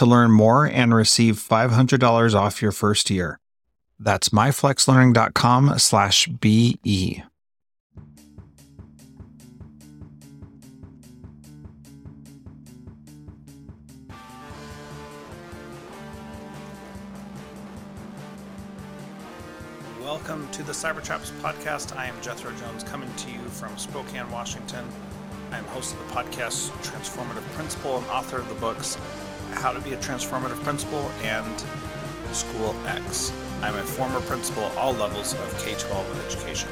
to learn more and receive $500 off your first year. That's myflexlearning.com slash BE. Welcome to the Cybertraps podcast. I am Jethro Jones coming to you from Spokane, Washington. I am host of the podcast Transformative Principal and author of the books how to Be a Transformative Principal and School X. I'm a former principal at all levels of K 12 education.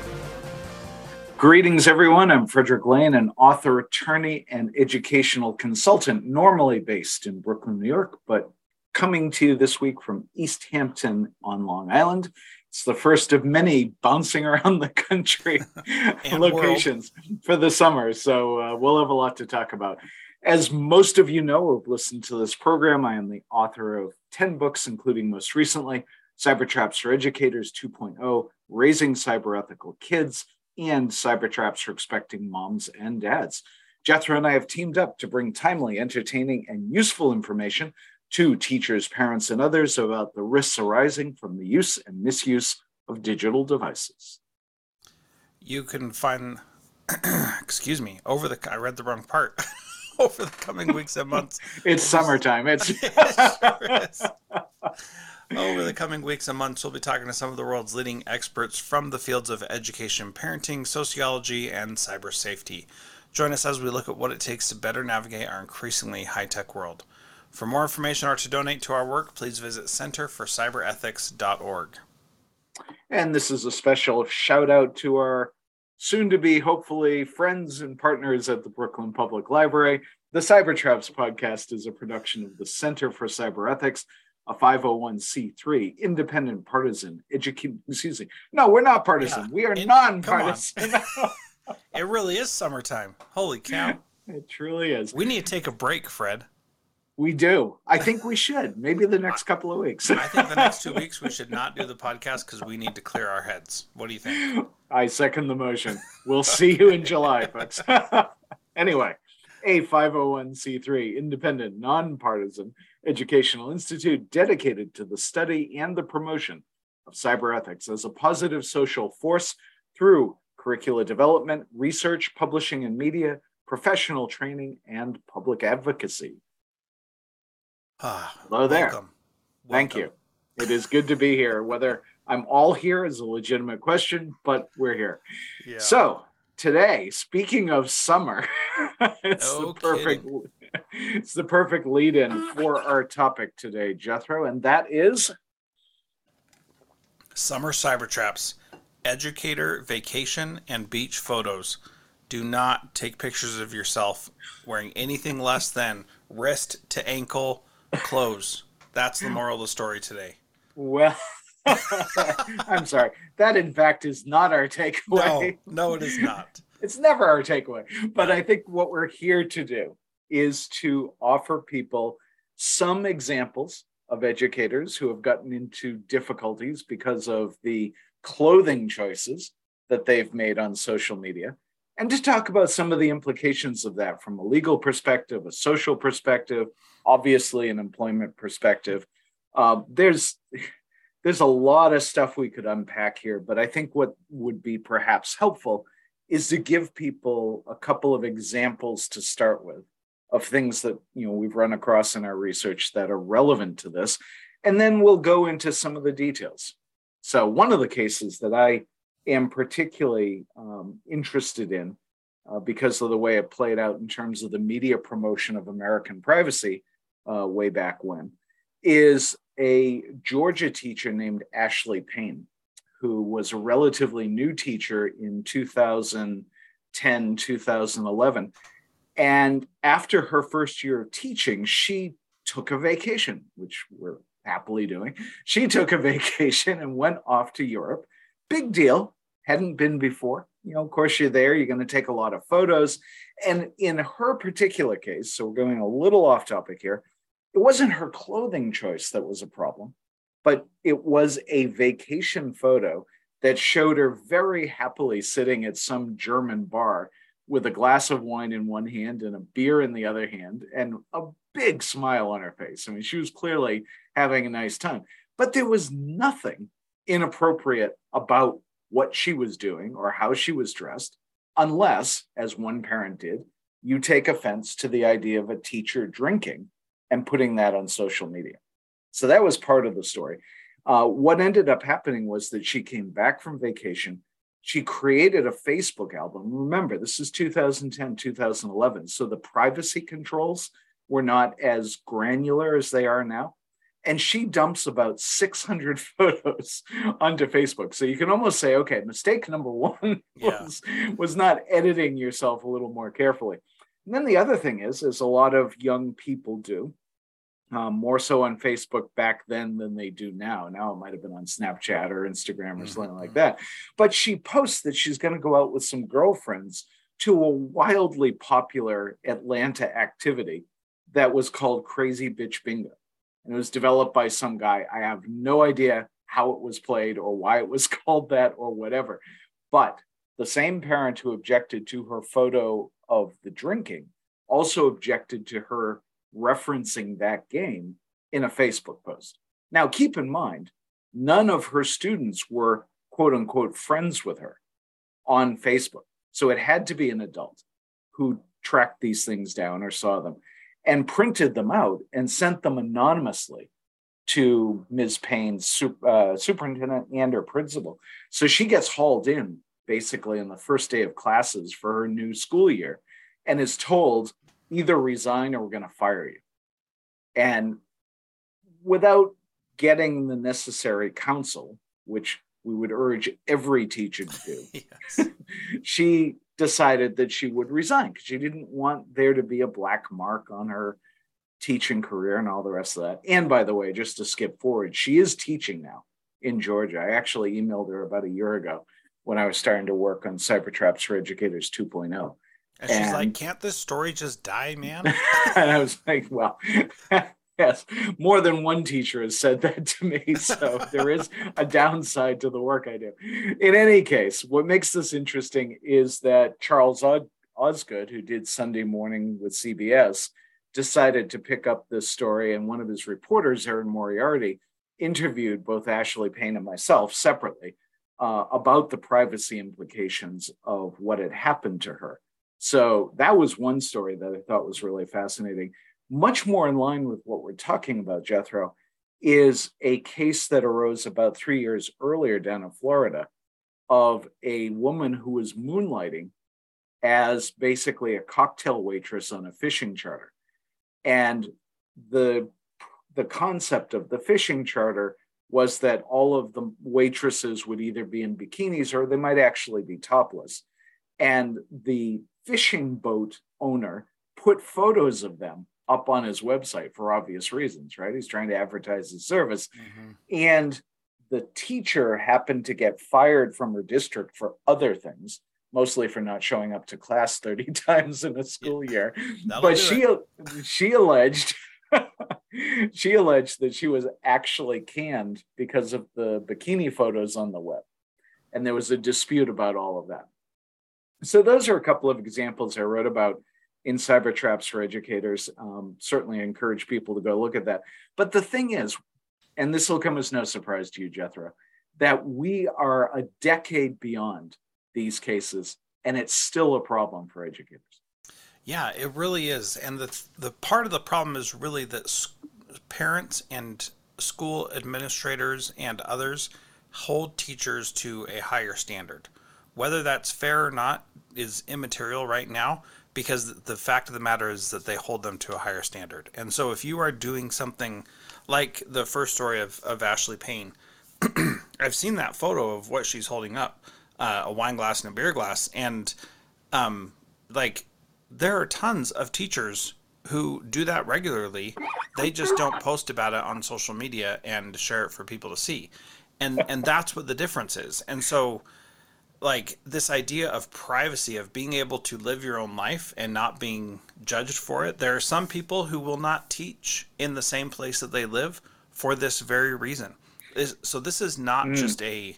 Greetings, everyone. I'm Frederick Lane, an author, attorney, and educational consultant, normally based in Brooklyn, New York, but coming to you this week from East Hampton on Long Island. It's the first of many bouncing around the country locations world. for the summer. So uh, we'll have a lot to talk about. As most of you know who have listened to this program, I am the author of 10 books, including most recently Cyber Traps for Educators 2.0, Raising Cyber Ethical Kids, and Cyber Traps for Expecting Moms and Dads. Jethro and I have teamed up to bring timely, entertaining, and useful information to teachers, parents, and others about the risks arising from the use and misuse of digital devices. You can find, excuse me, over the, I read the wrong part. over the coming weeks and months. it's summertime. It's it sure over the coming weeks and months, we'll be talking to some of the world's leading experts from the fields of education, parenting, sociology, and cyber safety. Join us as we look at what it takes to better navigate our increasingly high tech world. For more information or to donate to our work, please visit centerforcyberethics.org. And this is a special shout out to our soon to be hopefully friends and partners at the Brooklyn Public Library. The Cybertraps podcast is a production of the Center for Cyber Ethics, a 501c3 independent partisan education. Excuse me. No, we're not partisan. Yeah. We are nonpartisan. it really is summertime. Holy cow. It truly is. We need to take a break, Fred. We do. I think we should. Maybe the next couple of weeks. I think the next two weeks we should not do the podcast because we need to clear our heads. What do you think? I second the motion. We'll see you in July, folks. anyway, a 501c3 independent, nonpartisan educational institute dedicated to the study and the promotion of cyber ethics as a positive social force through curricula development, research, publishing and media, professional training, and public advocacy. Ah, Hello there. Welcome. Thank you. It is good to be here. Whether I'm all here is a legitimate question, but we're here. Yeah. So today, speaking of summer, it's no the perfect kidding. it's the perfect lead-in for our topic today, Jethro, and that is summer cyber traps, educator vacation and beach photos. Do not take pictures of yourself wearing anything less than wrist to ankle clothes. That's the moral of the story today. Well, I'm sorry. That, in fact, is not our takeaway. No, no, it is not. it's never our takeaway. But I think what we're here to do is to offer people some examples of educators who have gotten into difficulties because of the clothing choices that they've made on social media and to talk about some of the implications of that from a legal perspective, a social perspective, obviously an employment perspective. Uh, there's there's a lot of stuff we could unpack here, but I think what would be perhaps helpful is to give people a couple of examples to start with of things that you know we've run across in our research that are relevant to this, and then we'll go into some of the details. So one of the cases that I am particularly um, interested in uh, because of the way it played out in terms of the media promotion of American privacy uh, way back when, is a Georgia teacher named Ashley Payne, who was a relatively new teacher in 2010, 2011. And after her first year of teaching, she took a vacation, which we're happily doing. She took a vacation and went off to Europe. Big deal hadn't been before. You know, of course, you're there, you're going to take a lot of photos. And in her particular case, so we're going a little off topic here, it wasn't her clothing choice that was a problem, but it was a vacation photo that showed her very happily sitting at some German bar with a glass of wine in one hand and a beer in the other hand and a big smile on her face. I mean, she was clearly having a nice time, but there was nothing inappropriate about what she was doing or how she was dressed, unless, as one parent did, you take offense to the idea of a teacher drinking and putting that on social media. So that was part of the story. Uh, what ended up happening was that she came back from vacation. She created a Facebook album. Remember, this is 2010, 2011. So the privacy controls were not as granular as they are now and she dumps about 600 photos onto facebook. So you can almost say okay mistake number one was yeah. was not editing yourself a little more carefully. And then the other thing is is a lot of young people do um, more so on facebook back then than they do now. Now it might have been on snapchat or instagram or something mm-hmm. like that. But she posts that she's going to go out with some girlfriends to a wildly popular atlanta activity that was called crazy bitch bingo and it was developed by some guy. I have no idea how it was played or why it was called that or whatever. But the same parent who objected to her photo of the drinking also objected to her referencing that game in a Facebook post. Now, keep in mind, none of her students were quote unquote friends with her on Facebook. So it had to be an adult who tracked these things down or saw them and printed them out and sent them anonymously to Ms. Payne's uh, superintendent and her principal. So she gets hauled in basically on the first day of classes for her new school year and is told either resign or we're going to fire you. And without getting the necessary counsel, which we would urge every teacher to do, she decided that she would resign because she didn't want there to be a black mark on her teaching career and all the rest of that. And by the way, just to skip forward, she is teaching now in Georgia. I actually emailed her about a year ago when I was starting to work on Cyber Traps for Educators 2.0. And she's and, like, can't this story just die, man? and I was like, well, yes, more than one teacher has said that to me. So there is a downside to the work I do. In any case, what makes this interesting is that Charles Osgood, who did Sunday Morning with CBS, decided to pick up this story. And one of his reporters, Erin Moriarty, interviewed both Ashley Payne and myself separately uh, about the privacy implications of what had happened to her. So that was one story that I thought was really fascinating much more in line with what we're talking about, Jethro, is a case that arose about three years earlier down in Florida of a woman who was moonlighting as basically a cocktail waitress on a fishing charter. And the, the concept of the fishing charter was that all of the waitresses would either be in bikinis or they might actually be topless. And the fishing boat owner put photos of them up on his website for obvious reasons, right? He's trying to advertise his service. Mm-hmm. And the teacher happened to get fired from her district for other things, mostly for not showing up to class 30 times in a school yeah. year. That'll but she it. she alleged she alleged that she was actually canned because of the bikini photos on the web. and there was a dispute about all of that. So those are a couple of examples I wrote about in cyber traps for educators. Um, certainly encourage people to go look at that. But the thing is, and this will come as no surprise to you, Jethro, that we are a decade beyond these cases, and it's still a problem for educators. Yeah, it really is. And the the part of the problem is really that parents and school administrators and others hold teachers to a higher standard. Whether that's fair or not is immaterial right now because the fact of the matter is that they hold them to a higher standard. And so if you are doing something like the first story of, of Ashley Payne, I've seen that photo of what she's holding up uh, a wine glass and a beer glass. And um, like there are tons of teachers who do that regularly. They just don't post about it on social media and share it for people to see. And and that's what the difference is. And so like this idea of privacy of being able to live your own life and not being judged for it. There are some people who will not teach in the same place that they live for this very reason. So this is not mm. just a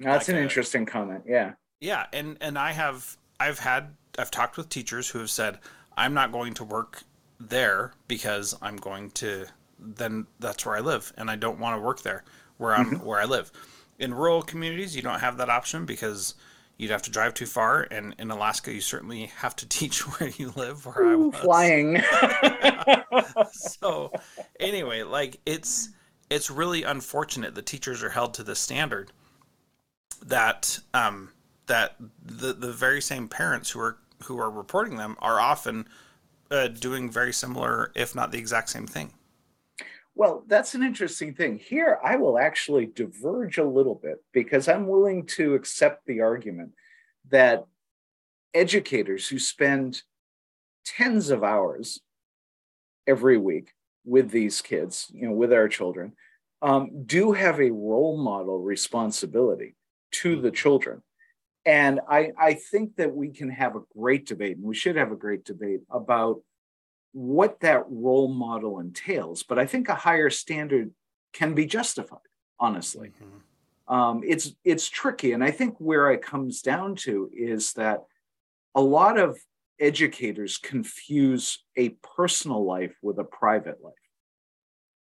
That's like an a, interesting comment. Yeah. Yeah, and and I have I've had I've talked with teachers who have said I'm not going to work there because I'm going to then that's where I live and I don't want to work there where I'm mm-hmm. where I live. In rural communities, you don't have that option because you'd have to drive too far, and in Alaska, you certainly have to teach where you live. Where Ooh, I was flying. so, anyway, like it's it's really unfortunate that teachers are held to the standard that um, that the the very same parents who are who are reporting them are often uh, doing very similar, if not the exact same thing. Well, that's an interesting thing. Here, I will actually diverge a little bit because I'm willing to accept the argument that educators who spend tens of hours every week with these kids, you know, with our children, um, do have a role model responsibility to the mm-hmm. children. And I, I think that we can have a great debate, and we should have a great debate about what that role model entails. But I think a higher standard can be justified, honestly. Mm-hmm. Um, it's it's tricky, and I think where it comes down to is that a lot of educators confuse a personal life with a private life.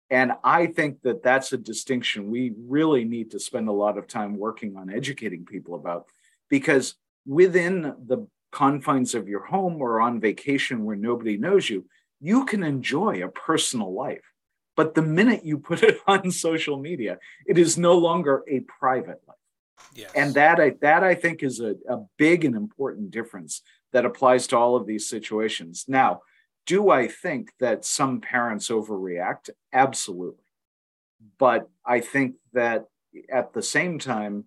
And I think that that's a distinction we really need to spend a lot of time working on educating people about because within the confines of your home or on vacation where nobody knows you, you can enjoy a personal life. But the minute you put it on social media, it is no longer a private life. Yes. And that I, that I think is a, a big and important difference that applies to all of these situations. Now, do I think that some parents overreact? Absolutely. But I think that at the same time,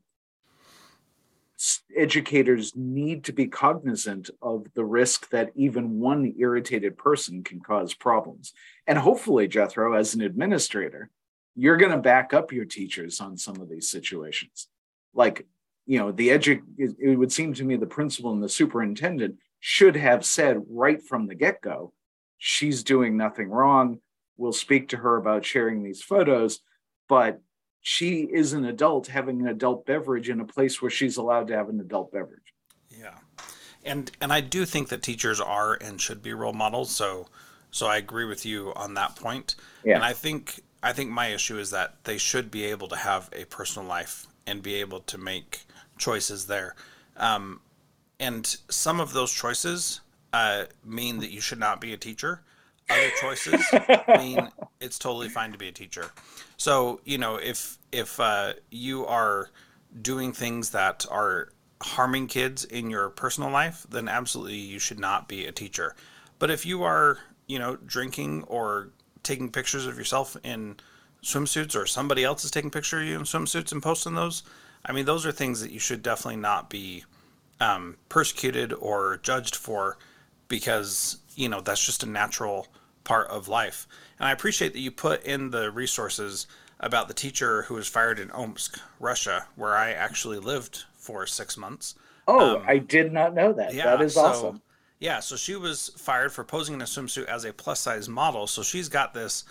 educators need to be cognizant of the risk that even one irritated person can cause problems. And hopefully, Jethro, as an administrator, you're going to back up your teachers on some of these situations. Like, you know, the edu- it would seem to me the principal and the superintendent should have said right from the get go, she's doing nothing wrong. We'll speak to her about sharing these photos, but she is an adult having an adult beverage in a place where she's allowed to have an adult beverage. Yeah. And and I do think that teachers are and should be role models, so so I agree with you on that point. Yeah. And I think I think my issue is that they should be able to have a personal life and be able to make choices there. Um, and some of those choices uh, mean that you should not be a teacher. Other choices I mean it's totally fine to be a teacher. So you know, if if uh, you are doing things that are harming kids in your personal life, then absolutely you should not be a teacher. But if you are, you know, drinking or taking pictures of yourself in swimsuits or somebody else is taking pictures of you in swimsuits and posting those, I mean, those are things that you should definitely not be um, persecuted or judged for because, you know, that's just a natural part of life. And I appreciate that you put in the resources about the teacher who was fired in Omsk, Russia, where I actually lived for six months. Oh, um, I did not know that. Yeah, that is so, awesome. Yeah, so she was fired for posing in a swimsuit as a plus size model. So she's got this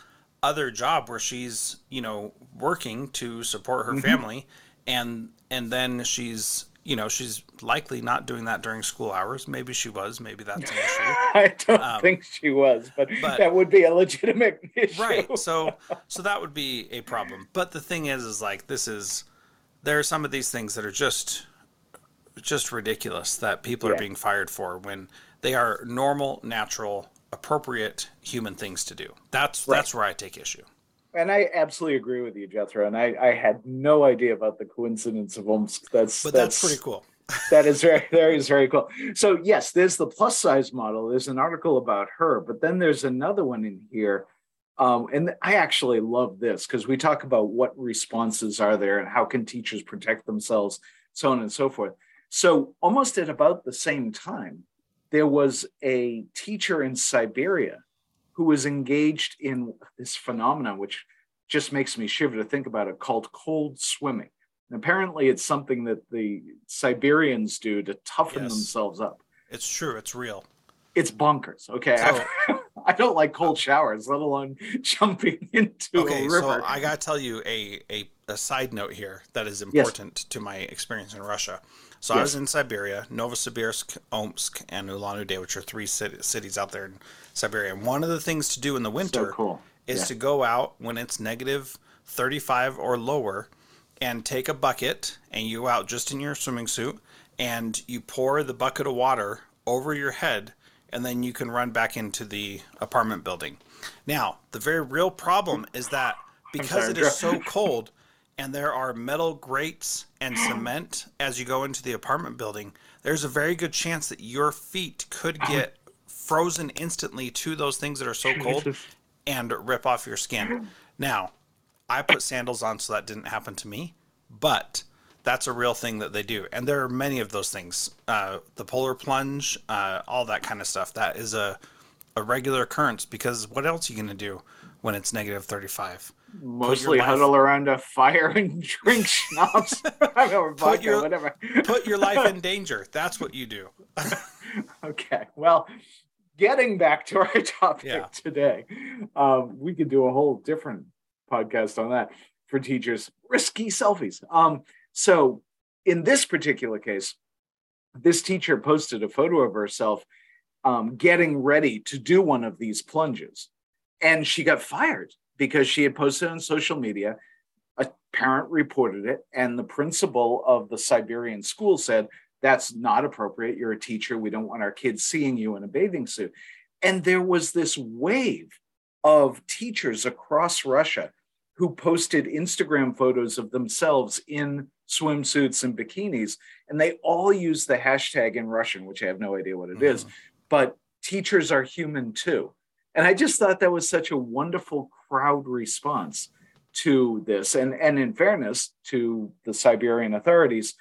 other job where she's, you know, working to support her mm-hmm. family and and then she's you know she's likely not doing that during school hours. Maybe she was maybe that's an issue. I don't um, think she was but, but, that would be a legitimate issue. Right so so that would be a problem. But the thing is is like this is there are some of these things that are just just ridiculous that people yeah. are being fired for when they are normal natural appropriate human things to do. That's right. that's where i take issue and I absolutely agree with you, Jethro. And I, I had no idea about the coincidence of Omsk. That's but that's, that's pretty cool. that is very, very, is very cool. So yes, there's the plus size model. There's an article about her, but then there's another one in here. Um, and I actually love this because we talk about what responses are there and how can teachers protect themselves, so on and so forth. So almost at about the same time, there was a teacher in Siberia who was engaged in this phenomenon, which just makes me shiver to think about it, called cold swimming. And apparently, it's something that the Siberians do to toughen yes. themselves up. It's true. It's real. It's bonkers. Okay. So, I don't like cold showers, let alone jumping into okay, a river. So I gotta tell you a, a, a side note here that is important yes. to my experience in Russia. So yes. I was in Siberia, Novosibirsk, Omsk, and Ulan-Ude, which are three cities out there in Siberia. And one of the things to do in the winter so cool. is yeah. to go out when it's negative 35 or lower and take a bucket and you out just in your swimming suit and you pour the bucket of water over your head and then you can run back into the apartment building. Now, the very real problem is that because it is so cold, and there are metal grates and cement as you go into the apartment building, there's a very good chance that your feet could get frozen instantly to those things that are so cold and rip off your skin. Now, I put sandals on so that didn't happen to me, but that's a real thing that they do. And there are many of those things. Uh, the polar plunge, uh, all that kind of stuff. That is a, a regular occurrence because what else are you going to do when it's negative 35? Mostly huddle around a fire and drink schnapps or put your, whatever. put your life in danger. That's what you do. okay. Well, getting back to our topic yeah. today, um, we could do a whole different podcast on that for teachers. Risky selfies. Um, so in this particular case, this teacher posted a photo of herself um, getting ready to do one of these plunges, and she got fired because she had posted on social media. A parent reported it, and the principal of the Siberian school said, That's not appropriate. You're a teacher. We don't want our kids seeing you in a bathing suit. And there was this wave of teachers across Russia who posted Instagram photos of themselves in swimsuits and bikinis. And they all use the hashtag in Russian, which I have no idea what it mm-hmm. is. But teachers are human too. And I just thought that was such a wonderful crowd response to this. And, and in fairness to the Siberian authorities,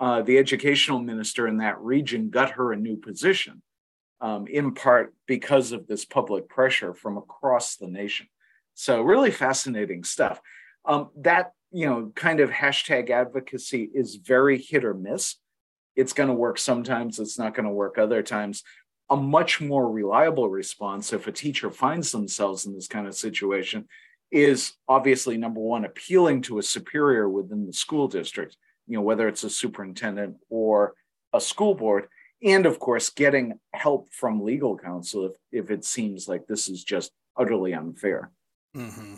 uh, the educational minister in that region got her a new position, um, in part because of this public pressure from across the nation. So, really fascinating stuff. Um, that, you know, kind of hashtag advocacy is very hit or miss. It's going to work sometimes, it's not going to work other times a much more reliable response if a teacher finds themselves in this kind of situation is obviously number one appealing to a superior within the school district you know whether it's a superintendent or a school board and of course getting help from legal counsel if, if it seems like this is just utterly unfair mm-hmm.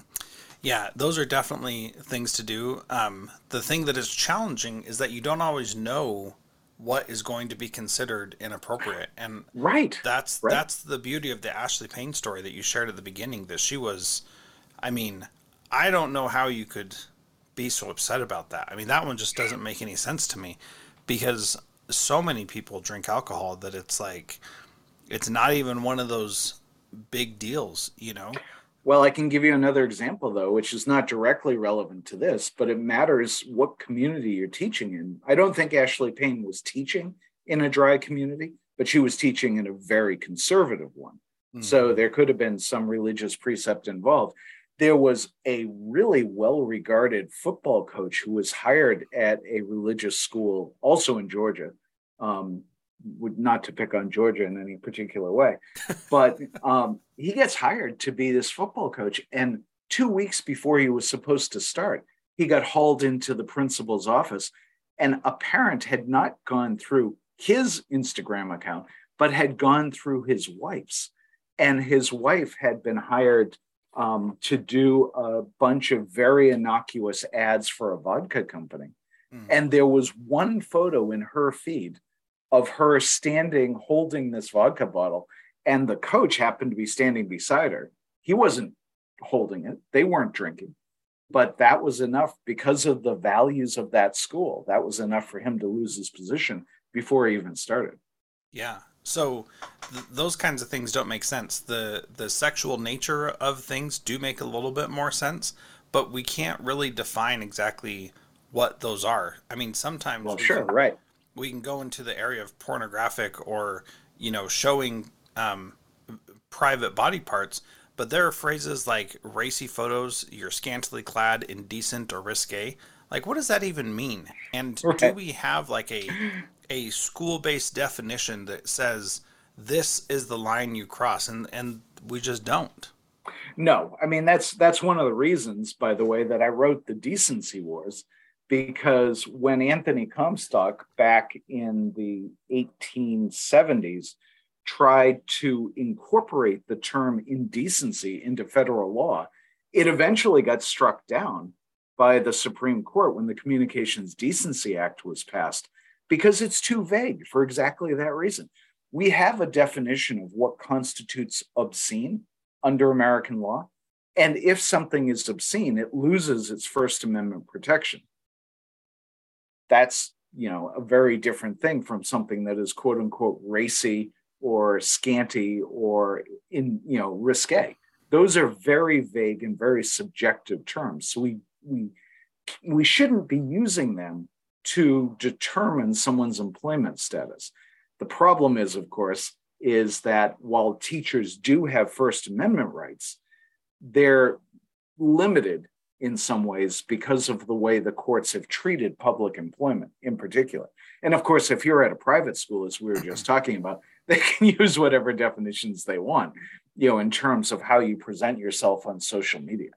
yeah those are definitely things to do um, the thing that is challenging is that you don't always know what is going to be considered inappropriate. And right. that's right. that's the beauty of the ashley payne story that you shared at the beginning that she was i mean i don't know how you could be so upset about that. I mean that one just doesn't make any sense to me because so many people drink alcohol that it's like it's not even one of those big deals you know well, I can give you another example, though, which is not directly relevant to this, but it matters what community you're teaching in. I don't think Ashley Payne was teaching in a dry community, but she was teaching in a very conservative one. Mm-hmm. So there could have been some religious precept involved. There was a really well regarded football coach who was hired at a religious school, also in Georgia. Um, would not to pick on Georgia in any particular way, but um, he gets hired to be this football coach. And two weeks before he was supposed to start, he got hauled into the principal's office And a parent had not gone through his Instagram account, but had gone through his wife's. And his wife had been hired um, to do a bunch of very innocuous ads for a vodka company. Mm. And there was one photo in her feed of her standing holding this vodka bottle, and the coach happened to be standing beside her. He wasn't holding it, they weren't drinking. But that was enough because of the values of that school. That was enough for him to lose his position before he even started. Yeah. So th- those kinds of things don't make sense. The the sexual nature of things do make a little bit more sense, but we can't really define exactly what those are. I mean, sometimes well, sure, can, right. We can go into the area of pornographic or you know showing um, private body parts, but there are phrases like racy photos, you're scantily clad, indecent, or risque. Like, what does that even mean? And right. do we have like a a school based definition that says this is the line you cross, and and we just don't. No, I mean that's that's one of the reasons, by the way, that I wrote the Decency Wars, because when Anthony Comstock back in the 1870s tried to incorporate the term indecency into federal law, it eventually got struck down by the Supreme Court when the Communications Decency Act was passed because it's too vague for exactly that reason. We have a definition of what constitutes obscene under American law. And if something is obscene, it loses its First Amendment protection. That's you know a very different thing from something that is quote unquote racy or scanty or in you know risque. Those are very vague and very subjective terms. So we we we shouldn't be using them to determine someone's employment status. The problem is, of course, is that while teachers do have First Amendment rights, they're limited in some ways because of the way the courts have treated public employment in particular. And of course, if you're at a private school, as we were just talking about, they can use whatever definitions they want, you know, in terms of how you present yourself on social media.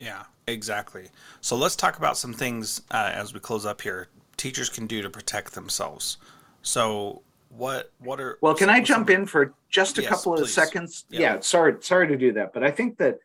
Yeah, exactly. So let's talk about some things uh, as we close up here. Teachers can do to protect themselves. So what what are well? Can I jump in for just a yes, couple of please. seconds? Yeah. yeah. Sorry, sorry to do that, but I think that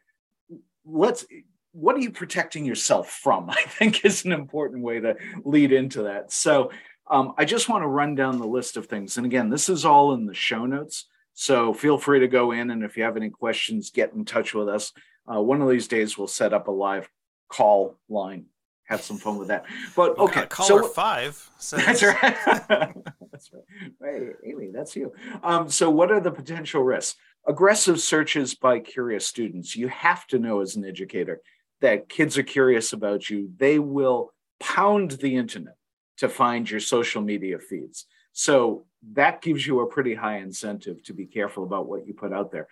let's. What are you protecting yourself from? I think is an important way to lead into that. So um, I just want to run down the list of things, and again, this is all in the show notes. So feel free to go in, and if you have any questions, get in touch with us. Uh, one of these days, we'll set up a live call line. Have some fun with that. But okay, caller so, five. That's right. that's right. Hey, Amy, that's you. Um, so, what are the potential risks? Aggressive searches by curious students. You have to know as an educator that kids are curious about you. They will pound the internet to find your social media feeds. So that gives you a pretty high incentive to be careful about what you put out there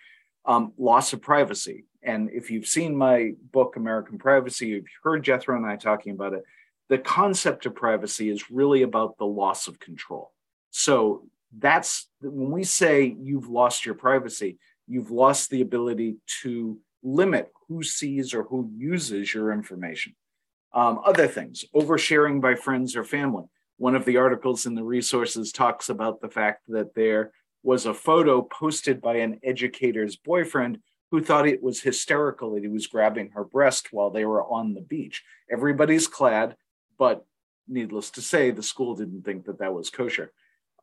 um, loss of privacy. And if you've seen my book, American Privacy, you've heard Jethro and I talking about it. The concept of privacy is really about the loss of control. So that's when we say you've lost your privacy, you've lost the ability to limit who sees or who uses your information. Um, other things, oversharing by friends or family. One of the articles in the resources talks about the fact that there was a photo posted by an educator's boyfriend who thought it was hysterical that he was grabbing her breast while they were on the beach. Everybody's clad, but needless to say, the school didn't think that that was kosher.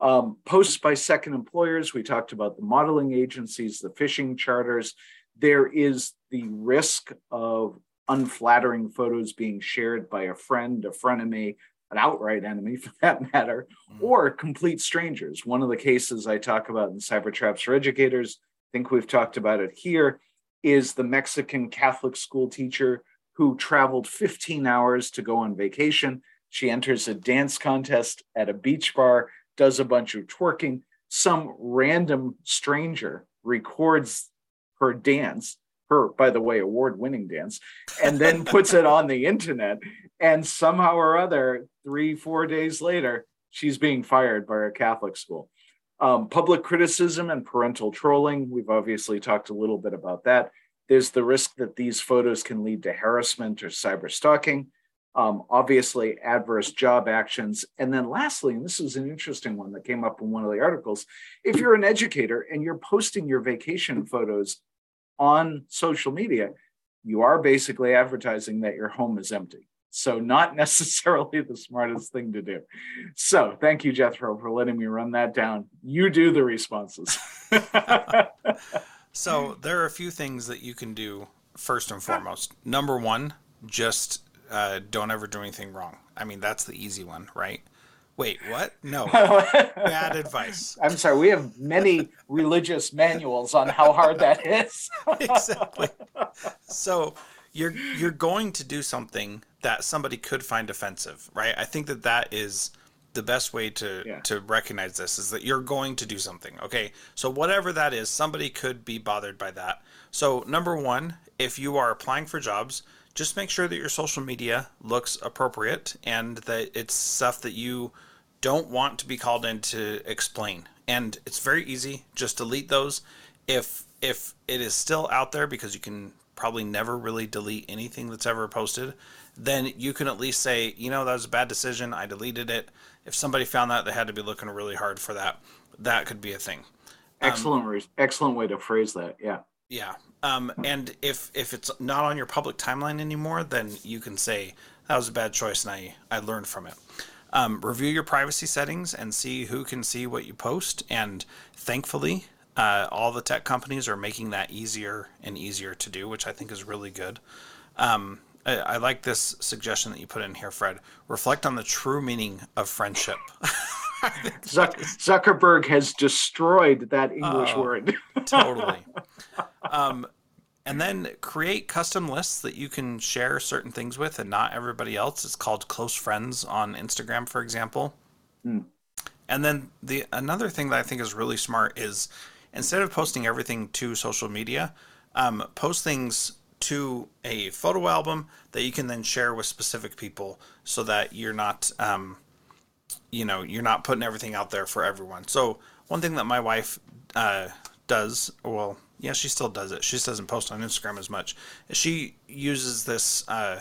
Um, posts by second employers, we talked about the modeling agencies, the fishing charters. There is the risk of unflattering photos being shared by a friend, a frenemy, an outright enemy for that matter, mm-hmm. or complete strangers. One of the cases I talk about in Cyber Traps for Educators, I think we've talked about it here, is the Mexican Catholic school teacher who traveled 15 hours to go on vacation. She enters a dance contest at a beach bar, does a bunch of twerking. Some random stranger records her dance, her, by the way, award winning dance, and then puts it on the internet. And somehow or other, three, four days later, she's being fired by a Catholic school. Um, public criticism and parental trolling. We've obviously talked a little bit about that. There's the risk that these photos can lead to harassment or cyber stalking. Um, obviously, adverse job actions. And then, lastly, and this is an interesting one that came up in one of the articles if you're an educator and you're posting your vacation photos on social media, you are basically advertising that your home is empty. So, not necessarily the smartest thing to do. So, thank you, Jethro, for letting me run that down. You do the responses. so, there are a few things that you can do first and foremost. Number one, just uh, don't ever do anything wrong. I mean, that's the easy one, right? Wait, what? No. Bad advice. I'm sorry. We have many religious manuals on how hard that is. exactly. So you're you're going to do something that somebody could find offensive, right? I think that that is the best way to yeah. to recognize this is that you're going to do something. Okay? So whatever that is, somebody could be bothered by that. So number 1, if you are applying for jobs, just make sure that your social media looks appropriate and that it's stuff that you don't want to be called in to explain. And it's very easy. Just delete those. If if it is still out there because you can probably never really delete anything that's ever posted, then you can at least say, you know, that was a bad decision. I deleted it. If somebody found that, they had to be looking really hard for that. That could be a thing. Excellent, um, excellent way to phrase that. Yeah. Yeah. Um, and if if it's not on your public timeline anymore, then you can say that was a bad choice, and I I learned from it. Um, review your privacy settings and see who can see what you post. And thankfully, uh, all the tech companies are making that easier and easier to do, which I think is really good. Um, I, I, like this suggestion that you put in here, Fred. Reflect on the true meaning of friendship. Zuck- Zuckerberg has destroyed that English oh, word. totally. Um, and then create custom lists that you can share certain things with and not everybody else. It's called close friends on Instagram, for example. Mm. And then the another thing that I think is really smart is instead of posting everything to social media, um, post things to a photo album that you can then share with specific people so that you're not um, you know you're not putting everything out there for everyone. So one thing that my wife uh, does well yeah she still does it. She just doesn't post on instagram as much. She uses this uh,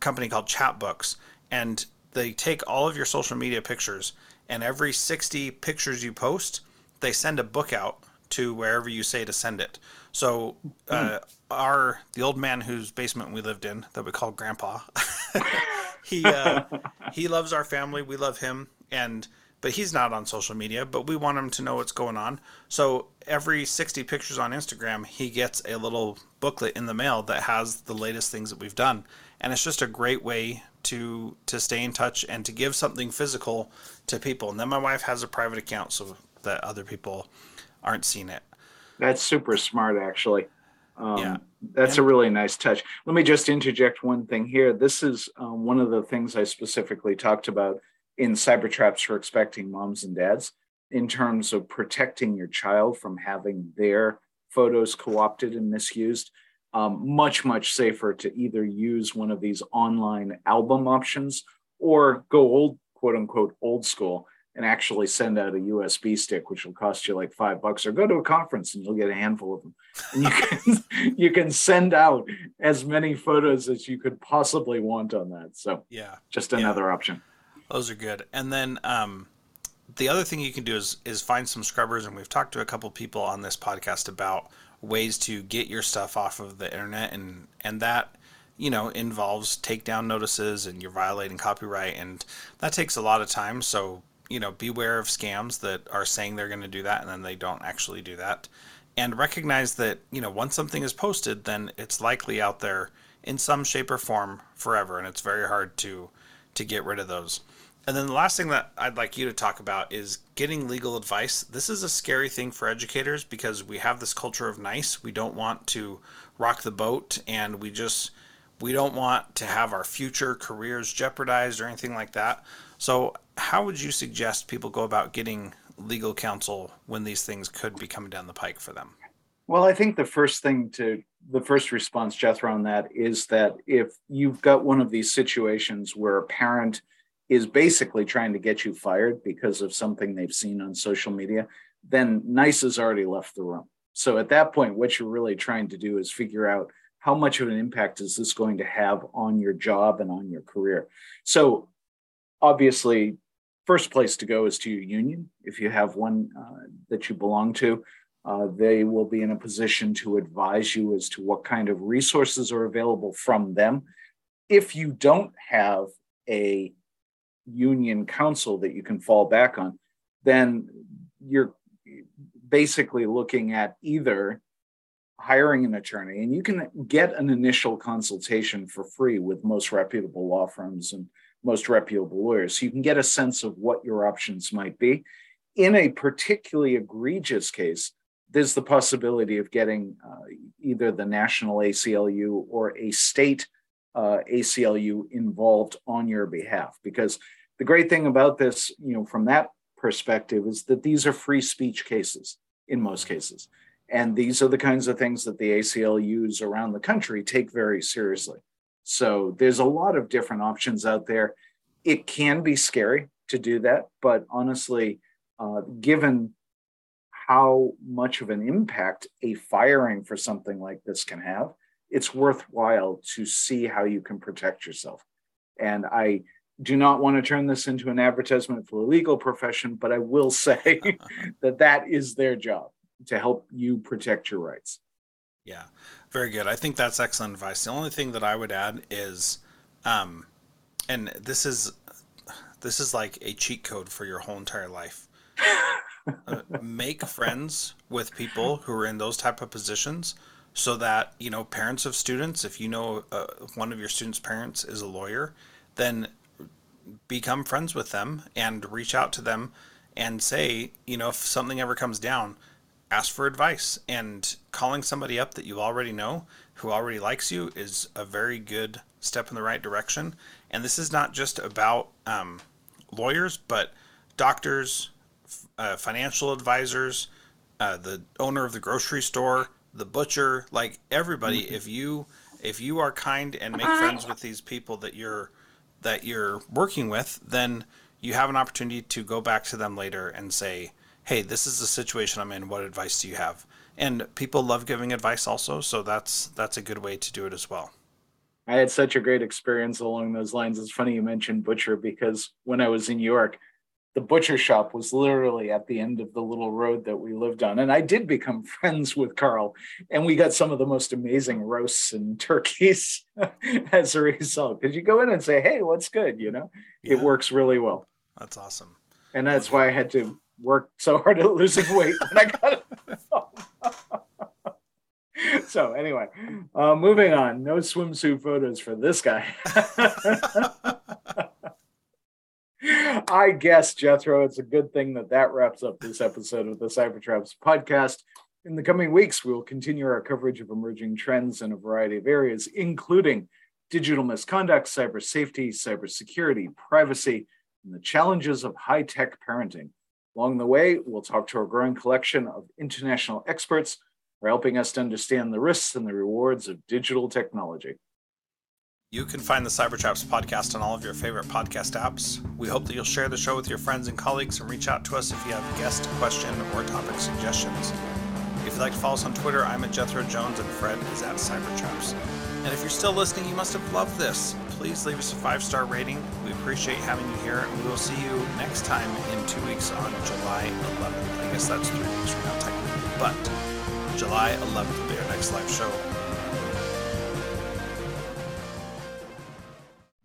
company called chatbooks and they take all of your social media pictures and every 60 pictures you post they send a book out to wherever you say to send it. So uh, our the old man whose basement we lived in that we called grandpa he uh, he loves our family. We love him and but he's not on social media but we want him to know what's going on so every 60 pictures on instagram he gets a little booklet in the mail that has the latest things that we've done and it's just a great way to to stay in touch and to give something physical to people and then my wife has a private account so that other people aren't seeing it that's super smart actually um, yeah. That's a really nice touch. Let me just interject one thing here. This is um, one of the things I specifically talked about in cyber traps for expecting moms and dads in terms of protecting your child from having their photos co-opted and misused um, much much safer to either use one of these online album options or go old quote unquote old school and actually send out a USB stick, which will cost you like five bucks, or go to a conference and you'll get a handful of them. And you can you can send out as many photos as you could possibly want on that. So yeah, just another yeah. option. Those are good. And then um, the other thing you can do is is find some scrubbers, and we've talked to a couple people on this podcast about ways to get your stuff off of the internet, and and that you know involves takedown notices, and you're violating copyright, and that takes a lot of time. So you know beware of scams that are saying they're going to do that, and then they don't actually do that. And recognize that you know once something is posted, then it's likely out there in some shape or form forever, and it's very hard to to get rid of those. And then the last thing that I'd like you to talk about is getting legal advice. This is a scary thing for educators because we have this culture of nice. We don't want to rock the boat and we just we don't want to have our future careers jeopardized or anything like that. So, how would you suggest people go about getting legal counsel when these things could be coming down the pike for them? Well, I think the first thing to the first response, Jethro, on that is that if you've got one of these situations where a parent is basically trying to get you fired because of something they've seen on social media, then NICE has already left the room. So at that point, what you're really trying to do is figure out how much of an impact is this going to have on your job and on your career? So, obviously, first place to go is to your union. If you have one uh, that you belong to, uh, they will be in a position to advise you as to what kind of resources are available from them. If you don't have a union counsel that you can fall back on, then you're basically looking at either hiring an attorney, and you can get an initial consultation for free with most reputable law firms and most reputable lawyers. So you can get a sense of what your options might be. In a particularly egregious case, there's the possibility of getting uh, either the national ACLU or a state uh, ACLU involved on your behalf. Because the great thing about this, you know, from that perspective, is that these are free speech cases in most cases. And these are the kinds of things that the ACLUs around the country take very seriously. So there's a lot of different options out there. It can be scary to do that, but honestly, uh, given how much of an impact a firing for something like this can have, it's worthwhile to see how you can protect yourself. And I do not want to turn this into an advertisement for the legal profession, but I will say that that is their job to help you protect your rights. Yeah, very good. I think that's excellent advice. The only thing that I would add is, um, and this is this is like a cheat code for your whole entire life. uh, make friends with people who are in those type of positions so that you know parents of students if you know uh, one of your students parents is a lawyer then become friends with them and reach out to them and say you know if something ever comes down ask for advice. And calling somebody up that you already know who already likes you is a very good step in the right direction. And this is not just about um, lawyers but doctors uh, financial advisors uh, the owner of the grocery store the butcher like everybody mm-hmm. if you if you are kind and make friends with these people that you're that you're working with then you have an opportunity to go back to them later and say hey, this is the situation I'm in. What advice do you have? And people love giving advice also, so that's that's a good way to do it as well. I had such a great experience along those lines. It's funny you mentioned butcher because when I was in New York, the butcher shop was literally at the end of the little road that we lived on. And I did become friends with Carl, and we got some of the most amazing roasts and turkeys as a result. Because you go in and say, hey, what's good? You know, yeah. it works really well. That's awesome. And that's why I had to work so hard at losing weight when I got it. so anyway, uh, moving on. No swimsuit photos for this guy. I guess Jethro, it's a good thing that that wraps up this episode of the Cybertraps podcast. In the coming weeks, we will continue our coverage of emerging trends in a variety of areas, including digital misconduct, cyber safety, cybersecurity, privacy, and the challenges of high tech parenting. Along the way, we'll talk to a growing collection of international experts who are helping us to understand the risks and the rewards of digital technology. You can find the Cybertraps podcast on all of your favorite podcast apps. We hope that you'll share the show with your friends and colleagues and reach out to us if you have a guest, question, or topic suggestions. If you'd like to follow us on Twitter, I'm at Jethro Jones and Fred is at Cybertraps. And if you're still listening, you must have loved this. Please leave us a five star rating. We appreciate having you here, and we will see you next time in two weeks on July 11th. I guess that's three weeks from now, technically, but July 11th will be our next live show.